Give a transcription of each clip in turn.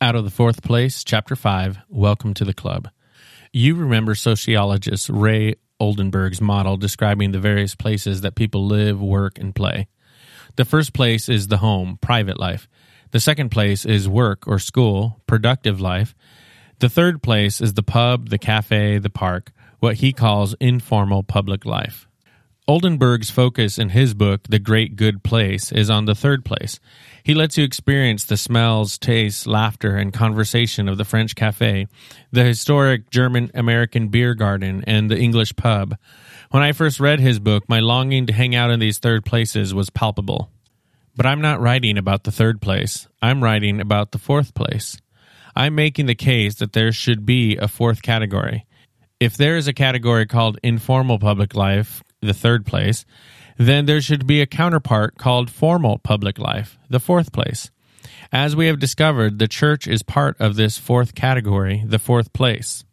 Out of the Fourth Place, Chapter 5 Welcome to the Club. You remember sociologist Ray Oldenburg's model describing the various places that people live, work, and play. The first place is the home, private life. The second place is work or school, productive life. The third place is the pub, the cafe, the park, what he calls informal public life. Oldenburg's focus in his book, The Great Good Place, is on the third place. He lets you experience the smells, tastes, laughter, and conversation of the French cafe, the historic German American beer garden, and the English pub. When I first read his book, my longing to hang out in these third places was palpable. But I'm not writing about the third place, I'm writing about the fourth place. I'm making the case that there should be a fourth category. If there is a category called informal public life, the third place, then there should be a counterpart called formal public life, the fourth place. As we have discovered, the church is part of this fourth category, the fourth place.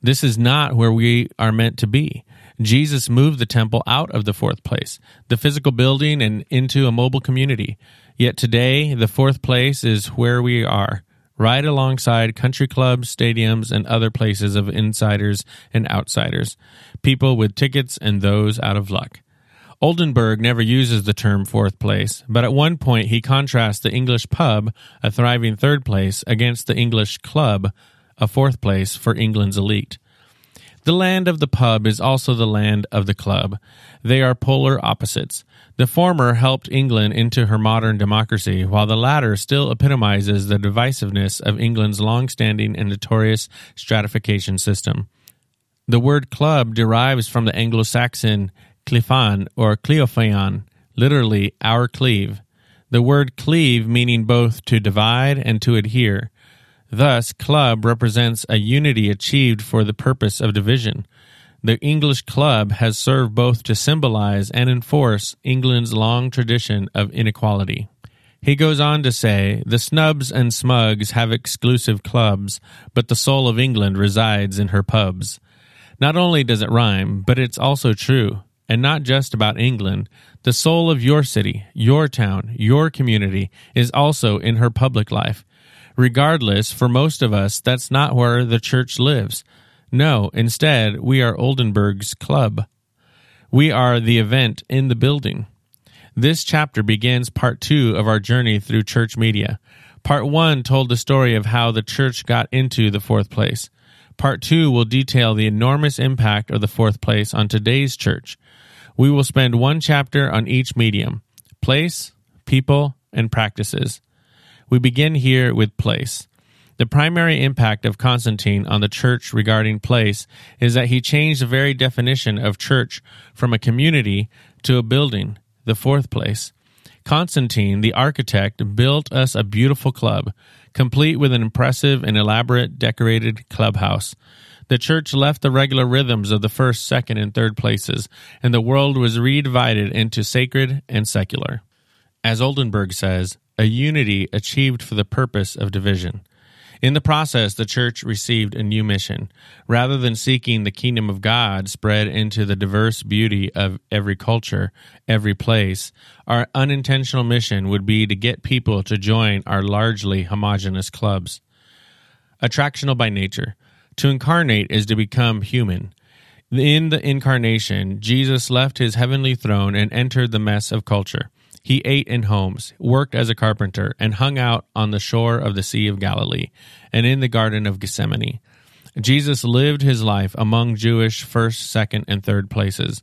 This is not where we are meant to be. Jesus moved the temple out of the fourth place, the physical building, and into a mobile community. Yet today, the fourth place is where we are, right alongside country clubs, stadiums, and other places of insiders and outsiders, people with tickets and those out of luck. Oldenburg never uses the term fourth place, but at one point he contrasts the English pub, a thriving third place, against the English club, a fourth place for England's elite. The land of the pub is also the land of the club. They are polar opposites. The former helped England into her modern democracy, while the latter still epitomizes the divisiveness of England's long standing and notorious stratification system. The word club derives from the Anglo Saxon clifan or cleofan, literally our cleave. The word cleave meaning both to divide and to adhere. Thus, club represents a unity achieved for the purpose of division. The English club has served both to symbolize and enforce England's long tradition of inequality. He goes on to say, The snubs and smugs have exclusive clubs, but the soul of England resides in her pubs. Not only does it rhyme, but it's also true, and not just about England. The soul of your city, your town, your community is also in her public life. Regardless, for most of us, that's not where the church lives. No, instead, we are Oldenburg's club. We are the event in the building. This chapter begins part two of our journey through church media. Part one told the story of how the church got into the fourth place. Part two will detail the enormous impact of the fourth place on today's church. We will spend one chapter on each medium place, people, and practices. We begin here with place. The primary impact of Constantine on the church regarding place is that he changed the very definition of church from a community to a building, the fourth place. Constantine, the architect, built us a beautiful club, complete with an impressive and elaborate decorated clubhouse. The church left the regular rhythms of the first, second, and third places, and the world was redivided into sacred and secular. As Oldenburg says, a unity achieved for the purpose of division. In the process, the church received a new mission. Rather than seeking the kingdom of God spread into the diverse beauty of every culture, every place, our unintentional mission would be to get people to join our largely homogenous clubs. Attractional by nature. To incarnate is to become human. In the incarnation, Jesus left his heavenly throne and entered the mess of culture. He ate in homes, worked as a carpenter, and hung out on the shore of the Sea of Galilee and in the Garden of Gethsemane. Jesus lived his life among Jewish first, second, and third places.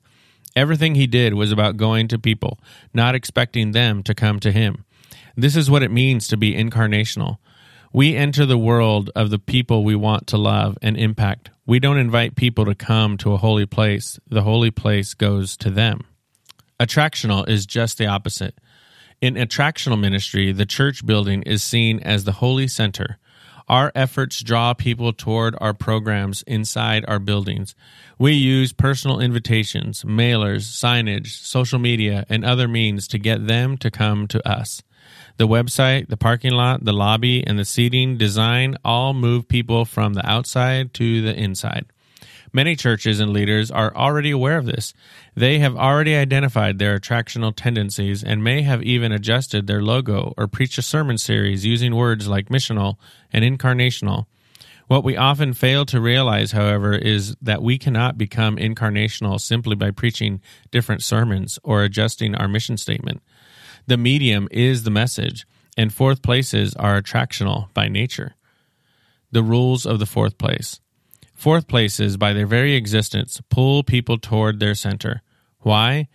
Everything he did was about going to people, not expecting them to come to him. This is what it means to be incarnational. We enter the world of the people we want to love and impact. We don't invite people to come to a holy place, the holy place goes to them. Attractional is just the opposite. In attractional ministry, the church building is seen as the holy center. Our efforts draw people toward our programs inside our buildings. We use personal invitations, mailers, signage, social media, and other means to get them to come to us. The website, the parking lot, the lobby, and the seating design all move people from the outside to the inside. Many churches and leaders are already aware of this. They have already identified their attractional tendencies and may have even adjusted their logo or preached a sermon series using words like missional and incarnational. What we often fail to realize, however, is that we cannot become incarnational simply by preaching different sermons or adjusting our mission statement. The medium is the message, and fourth places are attractional by nature. The rules of the fourth place. Fourth places, by their very existence, pull people toward their center. Why?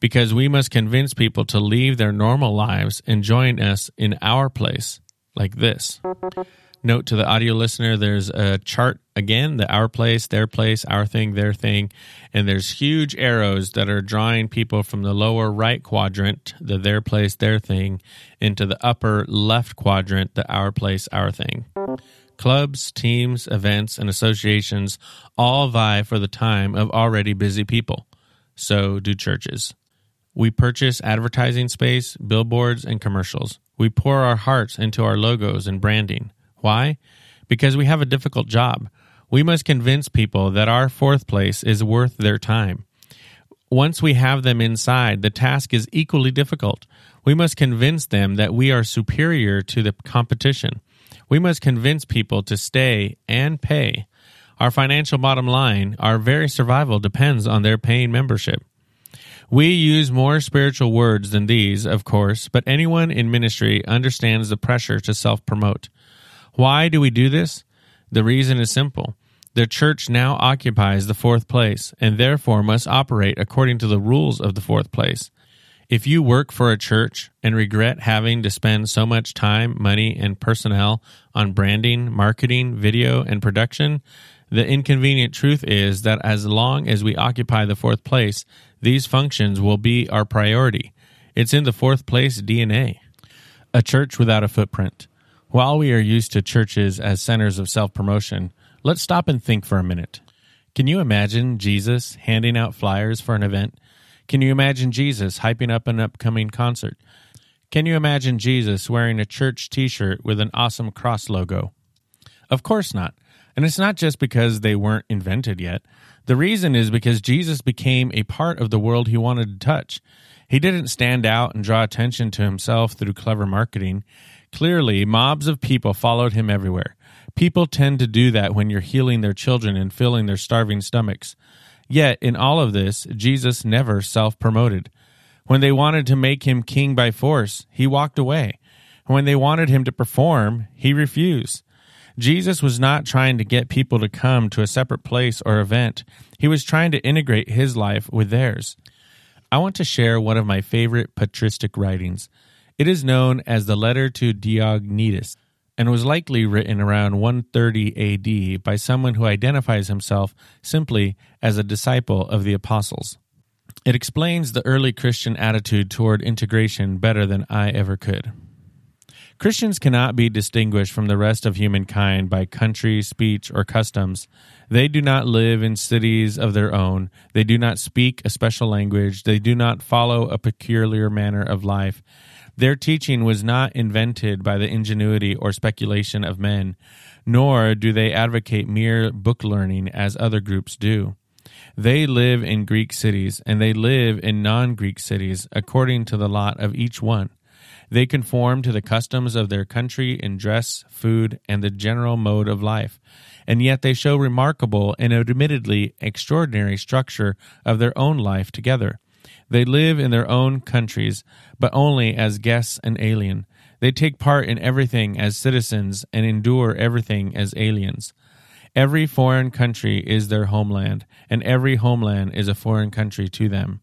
Because we must convince people to leave their normal lives and join us in our place, like this. Note to the audio listener there's a chart again, the our place, their place, our thing, their thing, and there's huge arrows that are drawing people from the lower right quadrant, the their place, their thing, into the upper left quadrant, the our place, our thing. Clubs, teams, events, and associations all vie for the time of already busy people. So do churches. We purchase advertising space, billboards, and commercials. We pour our hearts into our logos and branding. Why? Because we have a difficult job. We must convince people that our fourth place is worth their time. Once we have them inside, the task is equally difficult. We must convince them that we are superior to the competition. We must convince people to stay and pay. Our financial bottom line, our very survival, depends on their paying membership. We use more spiritual words than these, of course, but anyone in ministry understands the pressure to self promote. Why do we do this? The reason is simple. The church now occupies the fourth place and therefore must operate according to the rules of the fourth place. If you work for a church and regret having to spend so much time, money, and personnel on branding, marketing, video, and production, the inconvenient truth is that as long as we occupy the fourth place, these functions will be our priority. It's in the fourth place DNA. A church without a footprint. While we are used to churches as centers of self promotion, let's stop and think for a minute. Can you imagine Jesus handing out flyers for an event? Can you imagine Jesus hyping up an upcoming concert? Can you imagine Jesus wearing a church t shirt with an awesome cross logo? Of course not. And it's not just because they weren't invented yet. The reason is because Jesus became a part of the world he wanted to touch. He didn't stand out and draw attention to himself through clever marketing. Clearly, mobs of people followed him everywhere. People tend to do that when you're healing their children and filling their starving stomachs. Yet, in all of this, Jesus never self promoted. When they wanted to make him king by force, he walked away. When they wanted him to perform, he refused. Jesus was not trying to get people to come to a separate place or event. He was trying to integrate his life with theirs. I want to share one of my favorite patristic writings. It is known as the Letter to Diognetus and was likely written around 130 AD by someone who identifies himself simply as a disciple of the apostles. It explains the early Christian attitude toward integration better than I ever could. Christians cannot be distinguished from the rest of humankind by country, speech, or customs. They do not live in cities of their own. They do not speak a special language. They do not follow a peculiar manner of life. Their teaching was not invented by the ingenuity or speculation of men, nor do they advocate mere book learning as other groups do. They live in Greek cities, and they live in non Greek cities according to the lot of each one. They conform to the customs of their country in dress, food, and the general mode of life, and yet they show remarkable and admittedly extraordinary structure of their own life together. They live in their own countries, but only as guests and alien. They take part in everything as citizens and endure everything as aliens. Every foreign country is their homeland, and every homeland is a foreign country to them.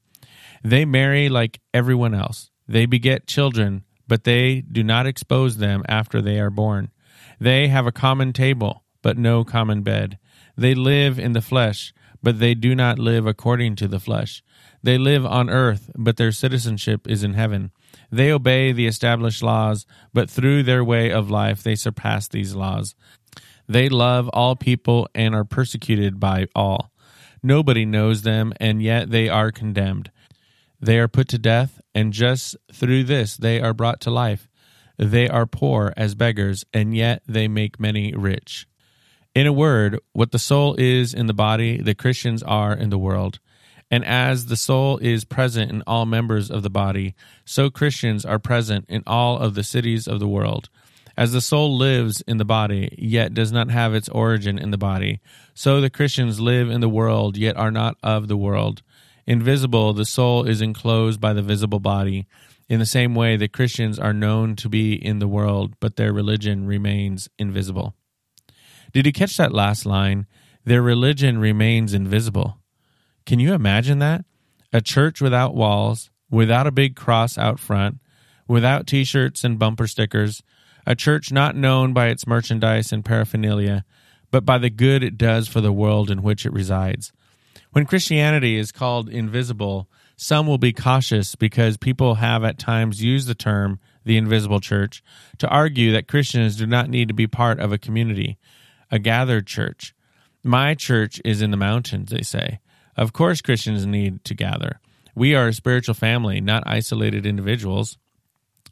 They marry like everyone else. They beget children, but they do not expose them after they are born. They have a common table, but no common bed. They live in the flesh, but they do not live according to the flesh. They live on earth, but their citizenship is in heaven. They obey the established laws, but through their way of life they surpass these laws. They love all people and are persecuted by all. Nobody knows them, and yet they are condemned. They are put to death, and just through this they are brought to life. They are poor as beggars, and yet they make many rich. In a word, what the soul is in the body, the Christians are in the world. And as the soul is present in all members of the body, so Christians are present in all of the cities of the world. As the soul lives in the body, yet does not have its origin in the body, so the Christians live in the world, yet are not of the world. Invisible, the soul is enclosed by the visible body. In the same way, the Christians are known to be in the world, but their religion remains invisible. Did you catch that last line? Their religion remains invisible. Can you imagine that? A church without walls, without a big cross out front, without t shirts and bumper stickers, a church not known by its merchandise and paraphernalia, but by the good it does for the world in which it resides. When Christianity is called invisible, some will be cautious because people have at times used the term the invisible church to argue that Christians do not need to be part of a community, a gathered church. My church is in the mountains, they say. Of course, Christians need to gather. We are a spiritual family, not isolated individuals.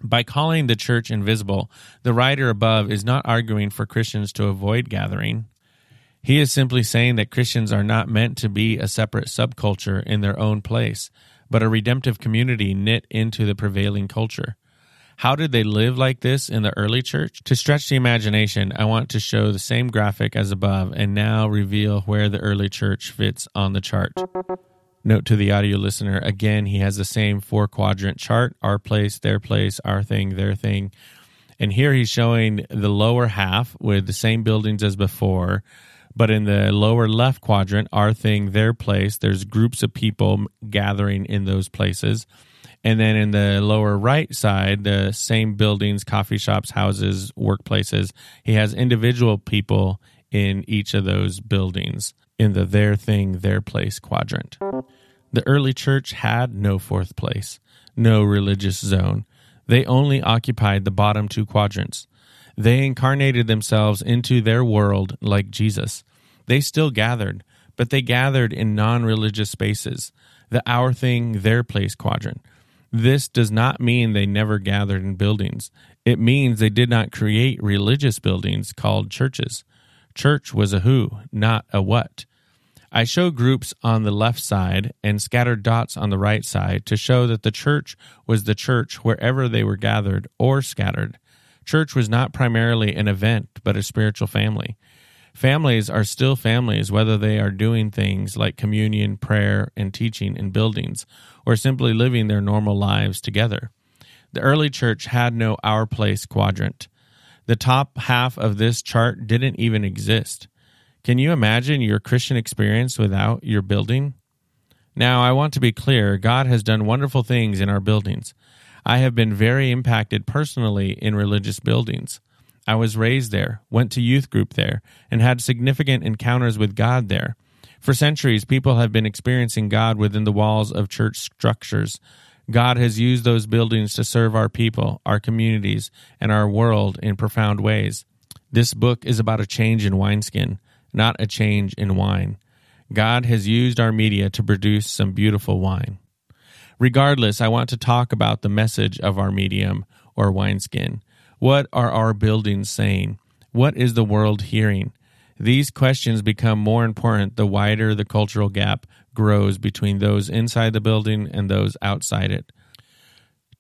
By calling the church invisible, the writer above is not arguing for Christians to avoid gathering. He is simply saying that Christians are not meant to be a separate subculture in their own place, but a redemptive community knit into the prevailing culture. How did they live like this in the early church? To stretch the imagination, I want to show the same graphic as above and now reveal where the early church fits on the chart. Note to the audio listener again, he has the same four quadrant chart our place, their place, our thing, their thing. And here he's showing the lower half with the same buildings as before. But in the lower left quadrant, our thing, their place, there's groups of people gathering in those places. And then in the lower right side, the same buildings, coffee shops, houses, workplaces, he has individual people in each of those buildings in the their thing, their place quadrant. The early church had no fourth place, no religious zone. They only occupied the bottom two quadrants. They incarnated themselves into their world like Jesus. They still gathered, but they gathered in non religious spaces, the our thing, their place quadrant. This does not mean they never gathered in buildings. It means they did not create religious buildings called churches. Church was a who, not a what. I show groups on the left side and scattered dots on the right side to show that the church was the church wherever they were gathered or scattered. Church was not primarily an event, but a spiritual family. Families are still families whether they are doing things like communion, prayer, and teaching in buildings, or simply living their normal lives together. The early church had no Our Place quadrant. The top half of this chart didn't even exist. Can you imagine your Christian experience without your building? Now, I want to be clear God has done wonderful things in our buildings. I have been very impacted personally in religious buildings. I was raised there, went to youth group there, and had significant encounters with God there. For centuries, people have been experiencing God within the walls of church structures. God has used those buildings to serve our people, our communities, and our world in profound ways. This book is about a change in wineskin, not a change in wine. God has used our media to produce some beautiful wine. Regardless, I want to talk about the message of our medium or wineskin. What are our buildings saying? What is the world hearing? These questions become more important the wider the cultural gap grows between those inside the building and those outside it.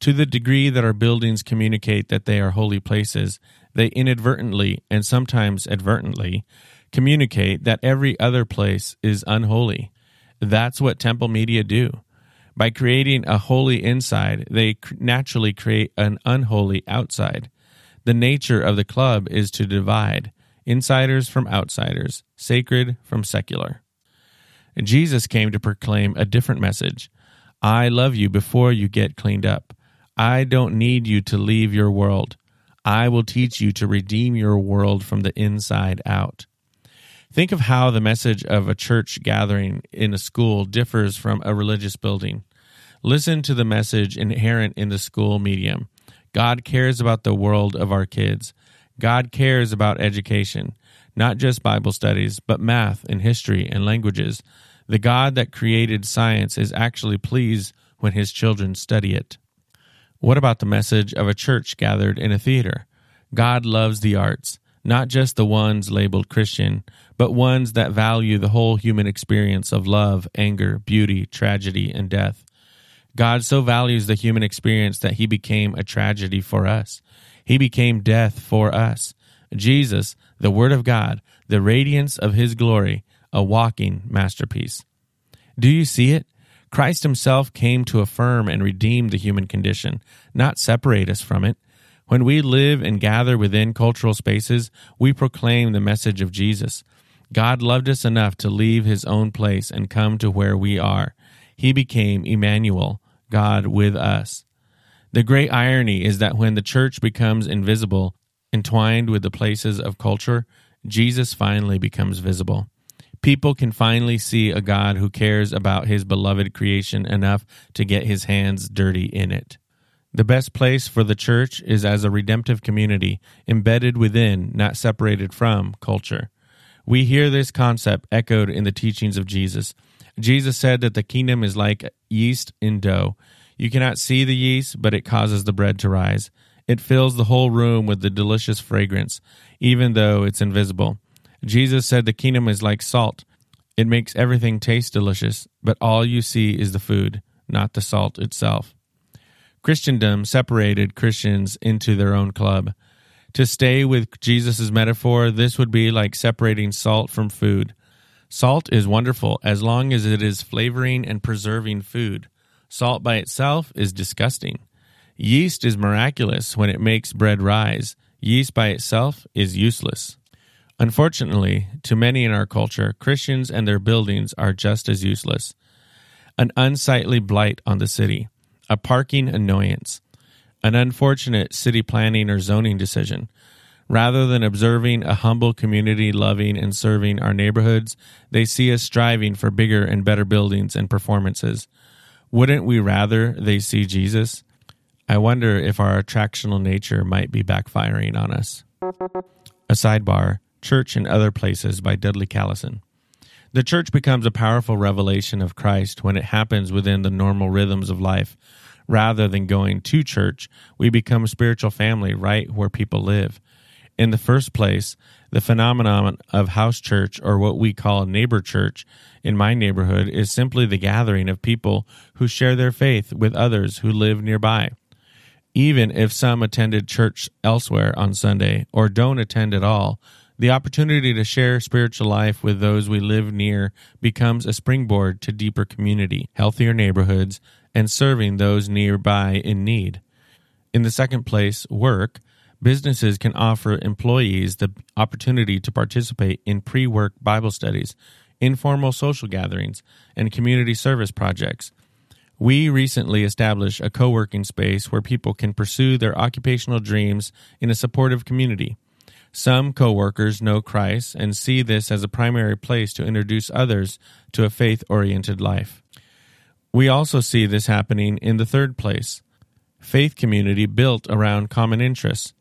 To the degree that our buildings communicate that they are holy places, they inadvertently and sometimes advertently communicate that every other place is unholy. That's what temple media do. By creating a holy inside, they naturally create an unholy outside. The nature of the club is to divide insiders from outsiders, sacred from secular. Jesus came to proclaim a different message I love you before you get cleaned up. I don't need you to leave your world. I will teach you to redeem your world from the inside out. Think of how the message of a church gathering in a school differs from a religious building. Listen to the message inherent in the school medium. God cares about the world of our kids. God cares about education, not just Bible studies, but math and history and languages. The God that created science is actually pleased when his children study it. What about the message of a church gathered in a theater? God loves the arts. not just the ones labeled Christian, but ones that value the whole human experience of love, anger, beauty, tragedy, and death. God so values the human experience that he became a tragedy for us. He became death for us. Jesus, the Word of God, the radiance of his glory, a walking masterpiece. Do you see it? Christ himself came to affirm and redeem the human condition, not separate us from it. When we live and gather within cultural spaces, we proclaim the message of Jesus. God loved us enough to leave his own place and come to where we are. He became Emmanuel, God with us. The great irony is that when the church becomes invisible, entwined with the places of culture, Jesus finally becomes visible. People can finally see a God who cares about his beloved creation enough to get his hands dirty in it. The best place for the church is as a redemptive community, embedded within, not separated from, culture. We hear this concept echoed in the teachings of Jesus. Jesus said that the kingdom is like yeast in dough. You cannot see the yeast, but it causes the bread to rise. It fills the whole room with the delicious fragrance, even though it's invisible. Jesus said the kingdom is like salt. It makes everything taste delicious, but all you see is the food, not the salt itself. Christendom separated Christians into their own club. To stay with Jesus' metaphor, this would be like separating salt from food. Salt is wonderful as long as it is flavoring and preserving food. Salt by itself is disgusting. Yeast is miraculous when it makes bread rise. Yeast by itself is useless. Unfortunately, to many in our culture, Christians and their buildings are just as useless. An unsightly blight on the city a parking annoyance, an unfortunate city planning or zoning decision. Rather than observing a humble community loving and serving our neighborhoods, they see us striving for bigger and better buildings and performances. Wouldn't we rather they see Jesus? I wonder if our attractional nature might be backfiring on us. A sidebar Church and Other Places by Dudley Callison. The church becomes a powerful revelation of Christ when it happens within the normal rhythms of life. Rather than going to church, we become a spiritual family right where people live. In the first place, the phenomenon of house church, or what we call neighbor church, in my neighborhood is simply the gathering of people who share their faith with others who live nearby. Even if some attended church elsewhere on Sunday or don't attend at all, the opportunity to share spiritual life with those we live near becomes a springboard to deeper community, healthier neighborhoods, and serving those nearby in need. In the second place, work. Businesses can offer employees the opportunity to participate in pre work Bible studies, informal social gatherings, and community service projects. We recently established a co working space where people can pursue their occupational dreams in a supportive community. Some coworkers know Christ and see this as a primary place to introduce others to a faith oriented life. We also see this happening in the third place faith community built around common interests.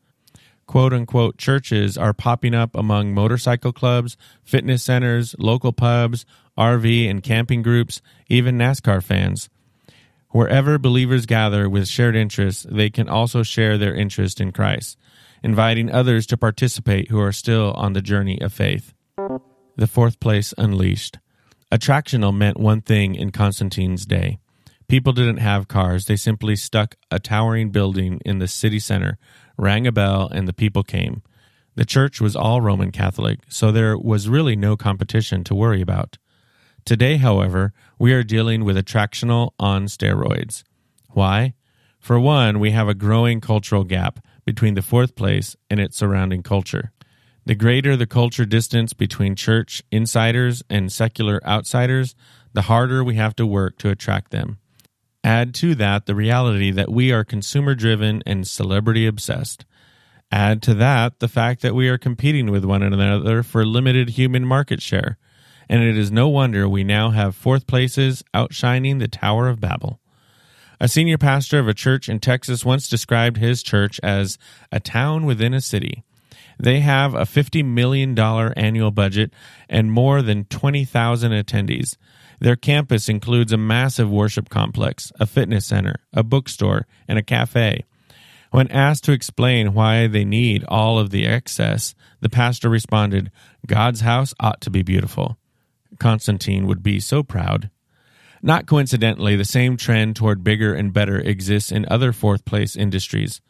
Quote unquote churches are popping up among motorcycle clubs, fitness centers, local pubs, RV and camping groups, even NASCAR fans. Wherever believers gather with shared interests, they can also share their interest in Christ inviting others to participate who are still on the journey of faith. The fourth place unleashed. Attractional meant one thing in Constantine's day. People didn't have cars, they simply stuck a towering building in the city center, rang a bell, and the people came. The church was all Roman Catholic, so there was really no competition to worry about. Today, however, we are dealing with attractional on steroids. Why? For one, we have a growing cultural gap between the fourth place and its surrounding culture. The greater the culture distance between church insiders and secular outsiders, the harder we have to work to attract them. Add to that the reality that we are consumer driven and celebrity obsessed. Add to that the fact that we are competing with one another for limited human market share. And it is no wonder we now have fourth places outshining the Tower of Babel. A senior pastor of a church in Texas once described his church as a town within a city. They have a $50 million annual budget and more than 20,000 attendees. Their campus includes a massive worship complex, a fitness center, a bookstore, and a cafe. When asked to explain why they need all of the excess, the pastor responded, God's house ought to be beautiful. Constantine would be so proud. Not coincidentally, the same trend toward bigger and better exists in other fourth place industries.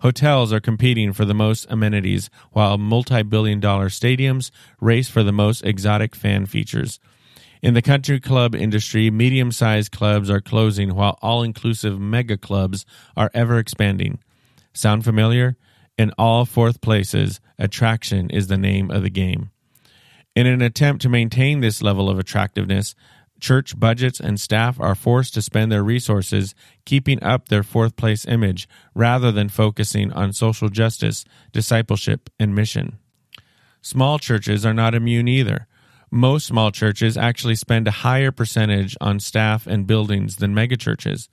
Hotels are competing for the most amenities, while multi billion dollar stadiums race for the most exotic fan features. In the country club industry, medium sized clubs are closing while all inclusive mega clubs are ever expanding. Sound familiar? In all fourth places, attraction is the name of the game. In an attempt to maintain this level of attractiveness, church budgets and staff are forced to spend their resources keeping up their fourth place image rather than focusing on social justice, discipleship, and mission. Small churches are not immune either. Most small churches actually spend a higher percentage on staff and buildings than megachurches.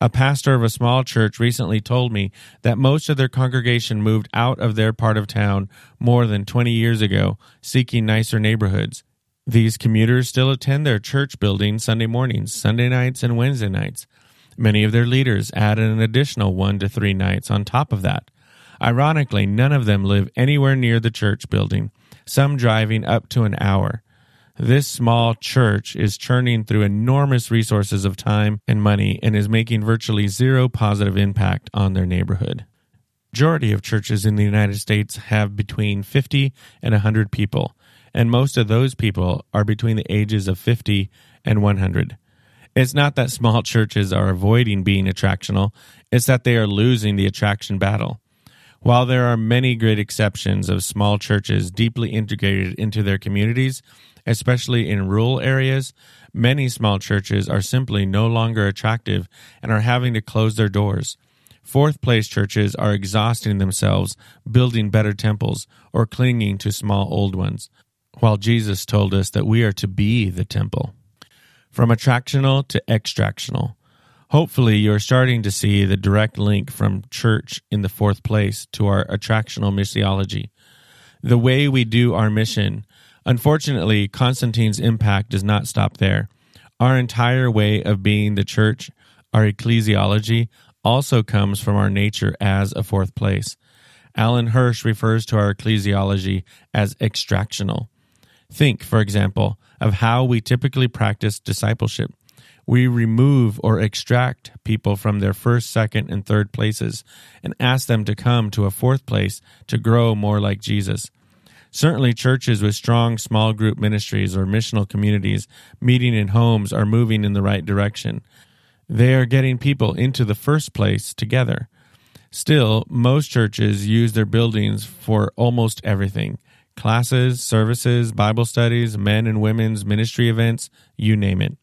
A pastor of a small church recently told me that most of their congregation moved out of their part of town more than 20 years ago, seeking nicer neighborhoods. These commuters still attend their church building Sunday mornings, Sunday nights, and Wednesday nights. Many of their leaders add an additional one to three nights on top of that. Ironically, none of them live anywhere near the church building, some driving up to an hour. This small church is churning through enormous resources of time and money and is making virtually zero positive impact on their neighborhood. Majority of churches in the United States have between 50 and 100 people, and most of those people are between the ages of 50 and 100. It's not that small churches are avoiding being attractional, it's that they are losing the attraction battle. While there are many great exceptions of small churches deeply integrated into their communities, especially in rural areas, many small churches are simply no longer attractive and are having to close their doors. Fourth place churches are exhausting themselves building better temples or clinging to small old ones, while Jesus told us that we are to be the temple. From attractional to extractional. Hopefully, you're starting to see the direct link from church in the fourth place to our attractional missiology. The way we do our mission Unfortunately, Constantine's impact does not stop there. Our entire way of being the church, our ecclesiology, also comes from our nature as a fourth place. Alan Hirsch refers to our ecclesiology as extractional. Think, for example, of how we typically practice discipleship. We remove or extract people from their first, second, and third places and ask them to come to a fourth place to grow more like Jesus. Certainly, churches with strong small group ministries or missional communities meeting in homes are moving in the right direction. They are getting people into the first place together. Still, most churches use their buildings for almost everything classes, services, Bible studies, men and women's ministry events, you name it.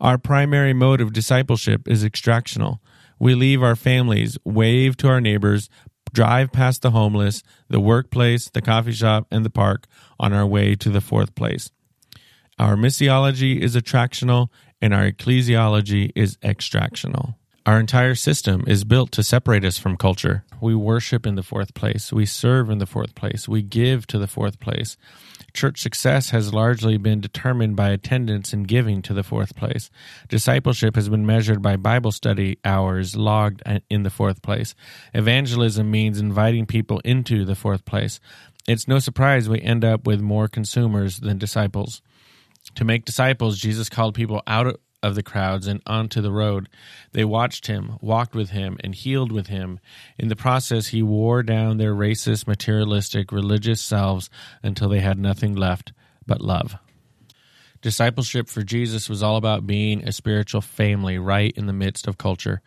Our primary mode of discipleship is extractional. We leave our families, wave to our neighbors, drive past the homeless, the workplace, the coffee shop, and the park on our way to the fourth place. Our missiology is attractional, and our ecclesiology is extractional. Our entire system is built to separate us from culture. We worship in the fourth place. We serve in the fourth place. We give to the fourth place. Church success has largely been determined by attendance and giving to the fourth place. Discipleship has been measured by Bible study hours logged in the fourth place. Evangelism means inviting people into the fourth place. It's no surprise we end up with more consumers than disciples. To make disciples, Jesus called people out of the crowds and onto the road. They watched him, walked with him, and healed with him. In the process, he wore down their racist, materialistic, religious selves until they had nothing left but love. Discipleship for Jesus was all about being a spiritual family right in the midst of culture.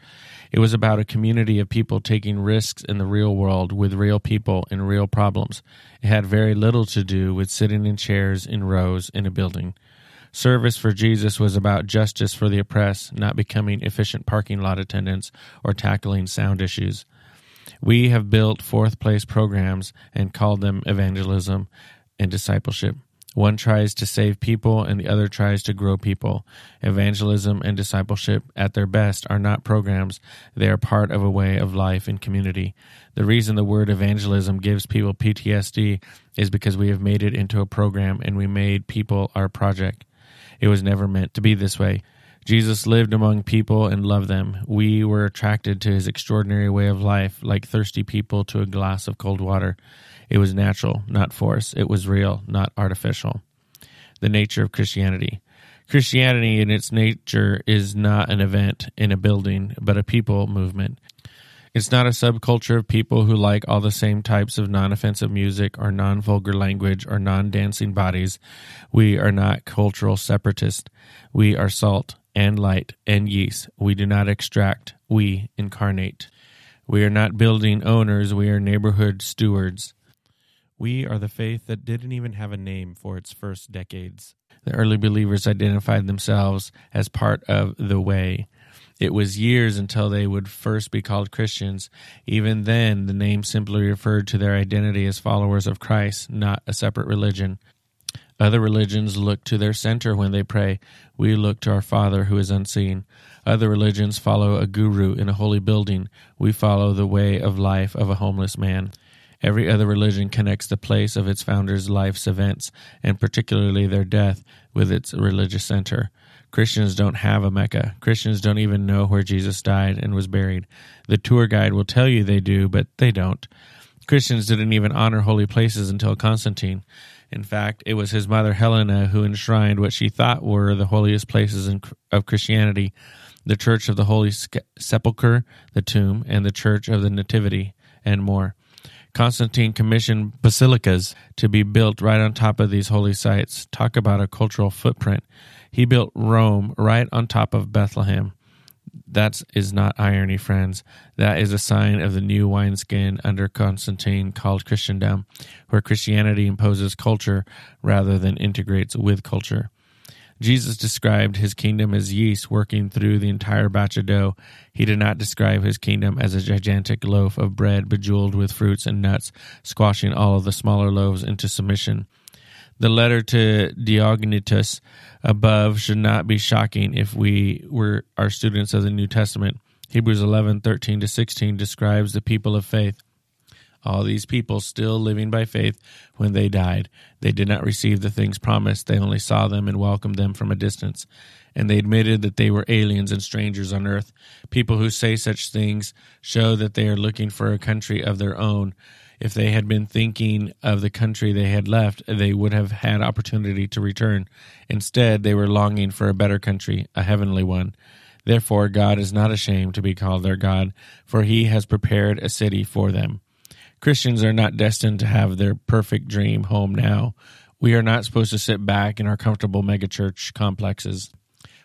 It was about a community of people taking risks in the real world with real people and real problems. It had very little to do with sitting in chairs in rows in a building. Service for Jesus was about justice for the oppressed, not becoming efficient parking lot attendants or tackling sound issues. We have built fourth place programs and called them evangelism and discipleship. One tries to save people and the other tries to grow people. Evangelism and discipleship, at their best, are not programs. They are part of a way of life and community. The reason the word evangelism gives people PTSD is because we have made it into a program and we made people our project. It was never meant to be this way. Jesus lived among people and loved them. We were attracted to his extraordinary way of life, like thirsty people to a glass of cold water. It was natural, not forced. It was real, not artificial. The nature of Christianity. Christianity, in its nature, is not an event in a building, but a people movement. It's not a subculture of people who like all the same types of non offensive music or non vulgar language or non dancing bodies. We are not cultural separatists. We are salt and light and yeast. We do not extract, we incarnate. We are not building owners, we are neighborhood stewards. We are the faith that didn't even have a name for its first decades. The early believers identified themselves as part of the way. It was years until they would first be called Christians. Even then, the name simply referred to their identity as followers of Christ, not a separate religion. Other religions look to their center when they pray. We look to our Father who is unseen. Other religions follow a guru in a holy building. We follow the way of life of a homeless man. Every other religion connects the place of its founders' life's events, and particularly their death, with its religious center. Christians don't have a Mecca. Christians don't even know where Jesus died and was buried. The tour guide will tell you they do, but they don't. Christians didn't even honor holy places until Constantine. In fact, it was his mother Helena who enshrined what she thought were the holiest places in, of Christianity the Church of the Holy Sepulchre, the tomb, and the Church of the Nativity, and more. Constantine commissioned basilicas to be built right on top of these holy sites. Talk about a cultural footprint. He built Rome right on top of Bethlehem. That is not irony, friends. That is a sign of the new wineskin under Constantine called Christendom, where Christianity imposes culture rather than integrates with culture. Jesus described his kingdom as yeast working through the entire batch of dough. He did not describe his kingdom as a gigantic loaf of bread bejeweled with fruits and nuts, squashing all of the smaller loaves into submission. The letter to Diognetus above should not be shocking if we were our students of the New Testament. Hebrews 11, 13 to 16 describes the people of faith. All these people still living by faith when they died. They did not receive the things promised, they only saw them and welcomed them from a distance. And they admitted that they were aliens and strangers on earth. People who say such things show that they are looking for a country of their own if they had been thinking of the country they had left, they would have had opportunity to return. Instead, they were longing for a better country, a heavenly one. Therefore, God is not ashamed to be called their God, for he has prepared a city for them. Christians are not destined to have their perfect dream home now. We are not supposed to sit back in our comfortable megachurch complexes.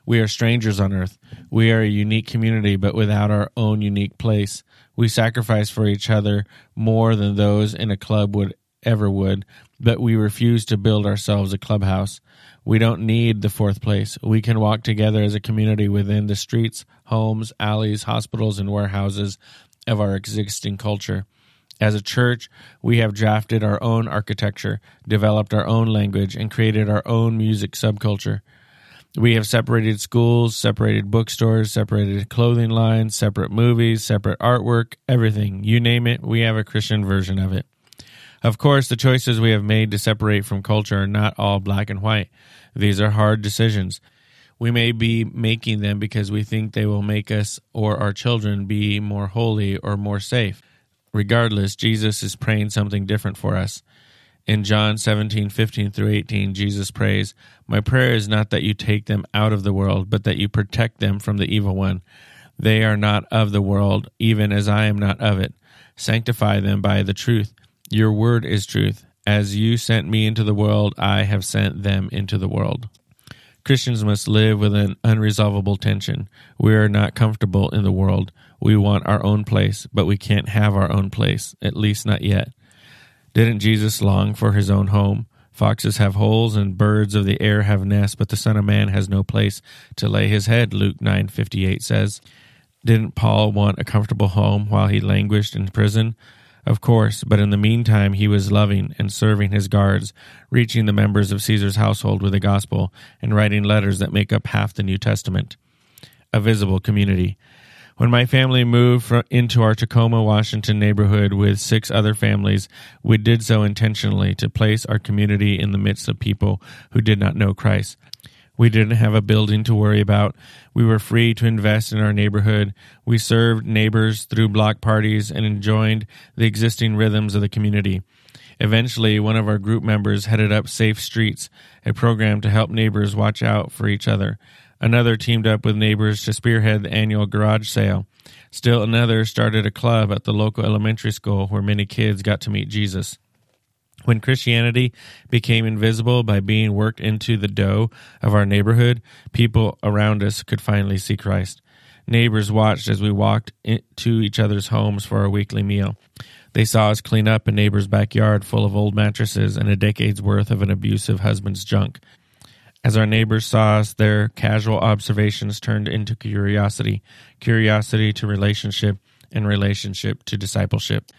We are strangers on earth. We are a unique community, but without our own unique place. We sacrifice for each other more than those in a club would ever would, but we refuse to build ourselves a clubhouse. We don't need the fourth place. We can walk together as a community within the streets, homes, alleys, hospitals, and warehouses of our existing culture. As a church, we have drafted our own architecture, developed our own language, and created our own music subculture. We have separated schools, separated bookstores, separated clothing lines, separate movies, separate artwork, everything. You name it, we have a Christian version of it. Of course, the choices we have made to separate from culture are not all black and white. These are hard decisions. We may be making them because we think they will make us or our children be more holy or more safe. Regardless, Jesus is praying something different for us. In John 17, 15 through 18, Jesus prays, My prayer is not that you take them out of the world, but that you protect them from the evil one. They are not of the world, even as I am not of it. Sanctify them by the truth. Your word is truth. As you sent me into the world, I have sent them into the world. Christians must live with an unresolvable tension. We are not comfortable in the world. We want our own place, but we can't have our own place, at least not yet. Didn't Jesus long for his own home? Foxes have holes and birds of the air have nests, but the Son of Man has no place to lay his head, Luke 9:58 says. Didn't Paul want a comfortable home while he languished in prison? Of course, but in the meantime he was loving and serving his guards, reaching the members of Caesar's household with the gospel, and writing letters that make up half the New Testament. A visible community. When my family moved into our Tacoma, Washington neighborhood with six other families, we did so intentionally to place our community in the midst of people who did not know Christ. We didn't have a building to worry about. We were free to invest in our neighborhood. We served neighbors through block parties and enjoyed the existing rhythms of the community. Eventually, one of our group members headed up Safe Streets, a program to help neighbors watch out for each other. Another teamed up with neighbors to spearhead the annual garage sale. Still another started a club at the local elementary school where many kids got to meet Jesus. When Christianity became invisible by being worked into the dough of our neighborhood, people around us could finally see Christ. Neighbors watched as we walked to each other's homes for our weekly meal. They saw us clean up a neighbor's backyard full of old mattresses and a decade's worth of an abusive husband's junk. As our neighbors saw us, their casual observations turned into curiosity, curiosity to relationship, and relationship to discipleship.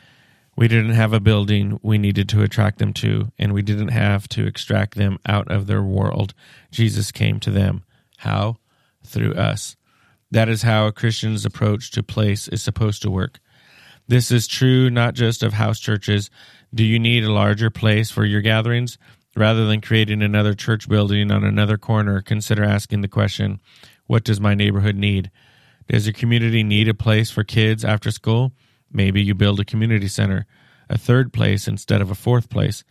We didn't have a building we needed to attract them to, and we didn't have to extract them out of their world. Jesus came to them. How? Through us. That is how a Christian's approach to place is supposed to work. This is true not just of house churches. Do you need a larger place for your gatherings? Rather than creating another church building on another corner, consider asking the question What does my neighborhood need? Does your community need a place for kids after school? Maybe you build a community center, a third place instead of a fourth place.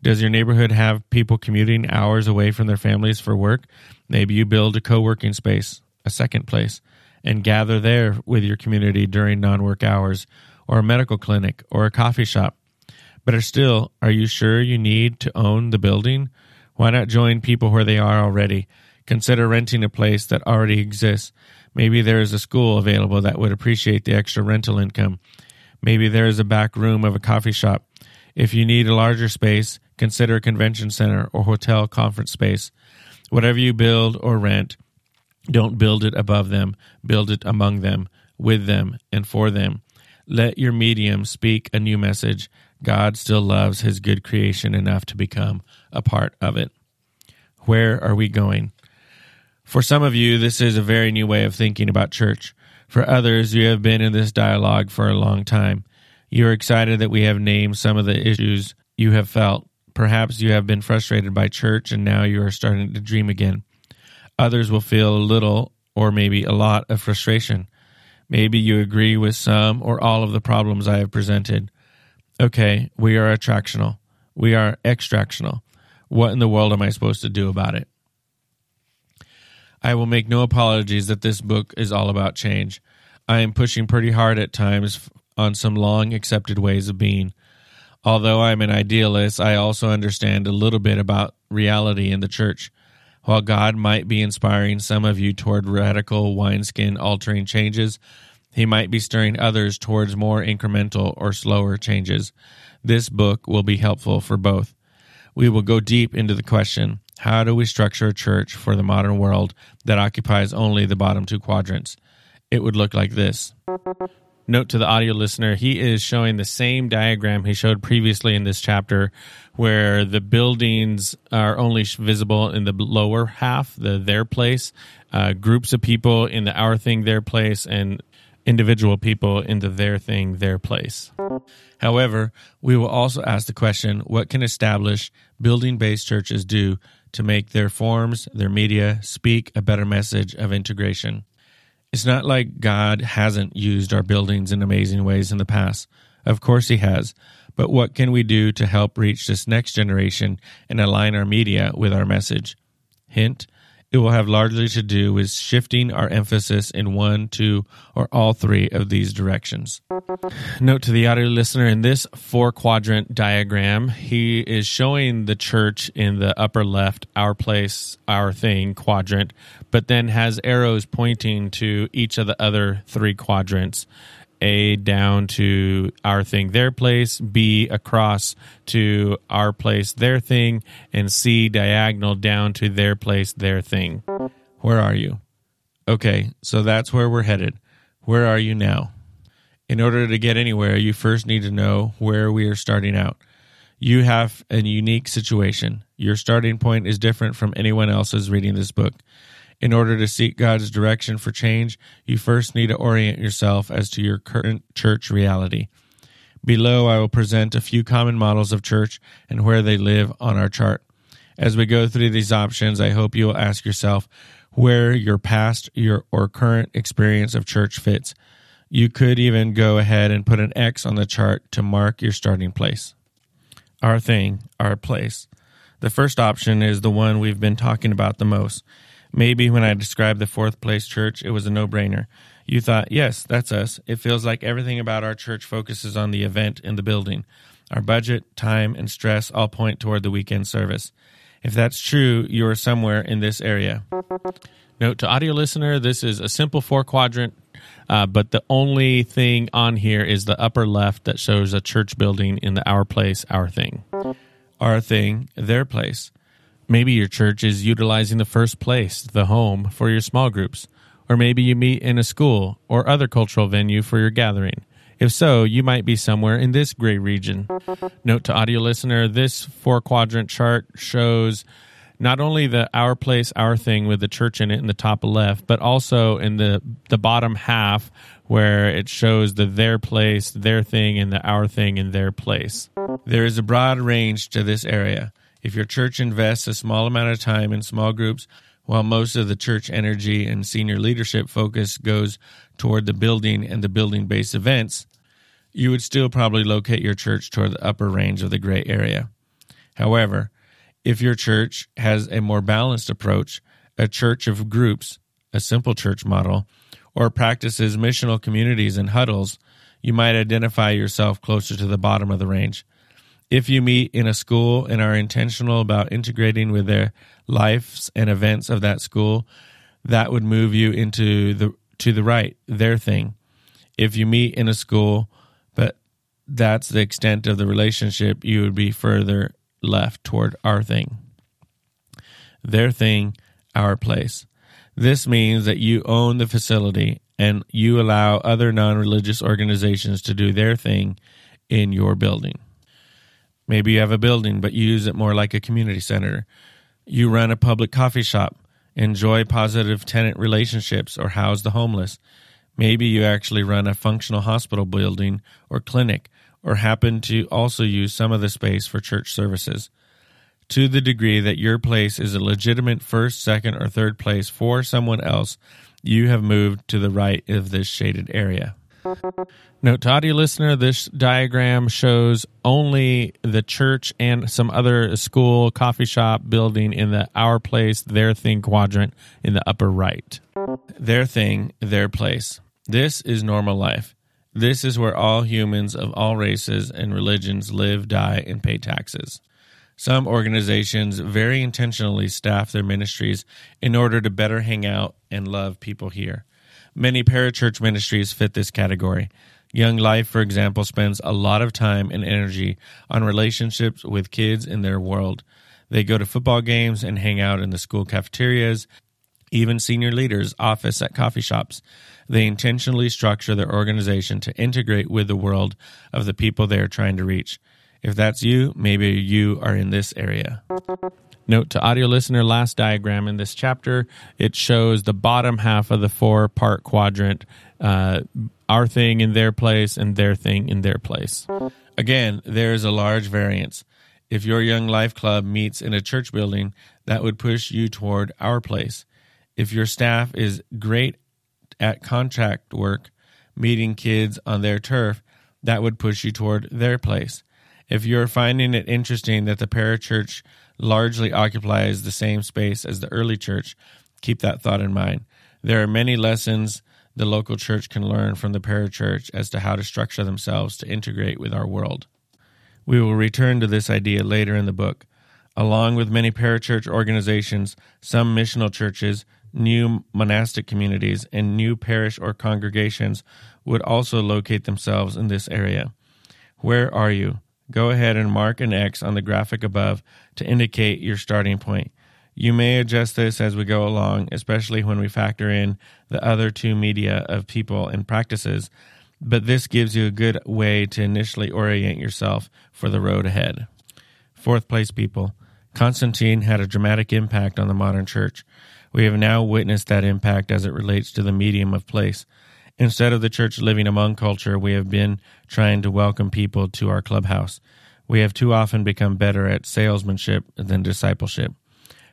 Does your neighborhood have people commuting hours away from their families for work? Maybe you build a co working space, a second place, and gather there with your community during non work hours, or a medical clinic, or a coffee shop. Are still, are you sure you need to own the building? Why not join people where they are already? Consider renting a place that already exists. Maybe there is a school available that would appreciate the extra rental income. Maybe there is a back room of a coffee shop. If you need a larger space, consider a convention center or hotel conference space. Whatever you build or rent, don't build it above them, build it among them, with them, and for them. Let your medium speak a new message. God still loves his good creation enough to become a part of it. Where are we going? For some of you, this is a very new way of thinking about church. For others, you have been in this dialogue for a long time. You are excited that we have named some of the issues you have felt. Perhaps you have been frustrated by church and now you are starting to dream again. Others will feel a little or maybe a lot of frustration. Maybe you agree with some or all of the problems I have presented. Okay, we are attractional. We are extractional. What in the world am I supposed to do about it? I will make no apologies that this book is all about change. I am pushing pretty hard at times on some long accepted ways of being. Although I'm an idealist, I also understand a little bit about reality in the church. While God might be inspiring some of you toward radical wineskin altering changes, he might be stirring others towards more incremental or slower changes. This book will be helpful for both. We will go deep into the question how do we structure a church for the modern world that occupies only the bottom two quadrants? It would look like this. Note to the audio listener, he is showing the same diagram he showed previously in this chapter, where the buildings are only visible in the lower half, the their place, uh, groups of people in the our thing, their place, and individual people into their thing, their place. However, we will also ask the question what can established building based churches do to make their forms, their media speak a better message of integration. It's not like God hasn't used our buildings in amazing ways in the past. Of course, He has. But what can we do to help reach this next generation and align our media with our message? Hint it will have largely to do with shifting our emphasis in one, two, or all three of these directions. Note to the audio listener in this four quadrant diagram, he is showing the church in the upper left, our place, our thing quadrant, but then has arrows pointing to each of the other three quadrants. A down to our thing, their place, B across to our place, their thing, and C diagonal down to their place, their thing. Where are you? Okay, so that's where we're headed. Where are you now? In order to get anywhere, you first need to know where we are starting out. You have a unique situation. Your starting point is different from anyone else's reading this book. In order to seek God's direction for change, you first need to orient yourself as to your current church reality. Below, I will present a few common models of church and where they live on our chart. As we go through these options, I hope you will ask yourself where your past your or current experience of church fits. You could even go ahead and put an X on the chart to mark your starting place. Our thing, our place. The first option is the one we've been talking about the most. Maybe when I described the fourth place church, it was a no brainer. You thought, yes, that's us. It feels like everything about our church focuses on the event in the building. Our budget, time, and stress all point toward the weekend service. If that's true, you are somewhere in this area. Note to audio listener, this is a simple four quadrant, uh, but the only thing on here is the upper left that shows a church building in the Our Place, Our Thing. Our Thing, Their Place. Maybe your church is utilizing the first place, the home, for your small groups. Or maybe you meet in a school or other cultural venue for your gathering. If so, you might be somewhere in this gray region. Note to audio listener this four quadrant chart shows not only the our place, our thing with the church in it in the top left, but also in the, the bottom half where it shows the their place, their thing, and the our thing in their place. There is a broad range to this area. If your church invests a small amount of time in small groups, while most of the church energy and senior leadership focus goes toward the building and the building based events, you would still probably locate your church toward the upper range of the gray area. However, if your church has a more balanced approach, a church of groups, a simple church model, or practices missional communities and huddles, you might identify yourself closer to the bottom of the range. If you meet in a school and are intentional about integrating with their lives and events of that school, that would move you into the to the right, their thing. If you meet in a school, but that's the extent of the relationship, you would be further left toward our thing. Their thing, our place. This means that you own the facility and you allow other non religious organizations to do their thing in your building. Maybe you have a building, but you use it more like a community center. You run a public coffee shop, enjoy positive tenant relationships, or house the homeless. Maybe you actually run a functional hospital building or clinic, or happen to also use some of the space for church services. To the degree that your place is a legitimate first, second, or third place for someone else, you have moved to the right of this shaded area. Note to audio listener, this diagram shows only the church and some other school, coffee shop building in the our place, their thing quadrant in the upper right. Their thing, their place. This is normal life. This is where all humans of all races and religions live, die, and pay taxes. Some organizations very intentionally staff their ministries in order to better hang out and love people here. Many parachurch ministries fit this category. Young Life, for example, spends a lot of time and energy on relationships with kids in their world. They go to football games and hang out in the school cafeterias, even senior leaders office at coffee shops. They intentionally structure their organization to integrate with the world of the people they are trying to reach. If that's you, maybe you are in this area. Note to audio listener last diagram in this chapter, it shows the bottom half of the four part quadrant, uh, our thing in their place and their thing in their place. Again, there is a large variance. If your Young Life Club meets in a church building, that would push you toward our place. If your staff is great at contact work, meeting kids on their turf, that would push you toward their place. If you're finding it interesting that the parachurch largely occupies the same space as the early church, keep that thought in mind. There are many lessons the local church can learn from the parachurch as to how to structure themselves to integrate with our world. We will return to this idea later in the book. Along with many parachurch organizations, some missional churches, new monastic communities, and new parish or congregations would also locate themselves in this area. Where are you? Go ahead and mark an X on the graphic above to indicate your starting point. You may adjust this as we go along, especially when we factor in the other two media of people and practices, but this gives you a good way to initially orient yourself for the road ahead. Fourth place, people. Constantine had a dramatic impact on the modern church. We have now witnessed that impact as it relates to the medium of place. Instead of the church living among culture, we have been trying to welcome people to our clubhouse. We have too often become better at salesmanship than discipleship.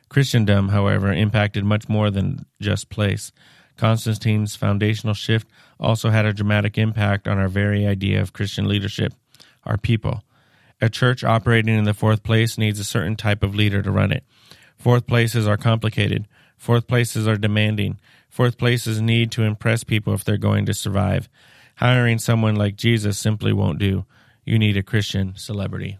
Christendom, however, impacted much more than just place. Constantine's foundational shift also had a dramatic impact on our very idea of Christian leadership, our people. A church operating in the fourth place needs a certain type of leader to run it. Fourth places are complicated. Fourth places are demanding. Fourth places need to impress people if they're going to survive. Hiring someone like Jesus simply won't do. You need a Christian celebrity.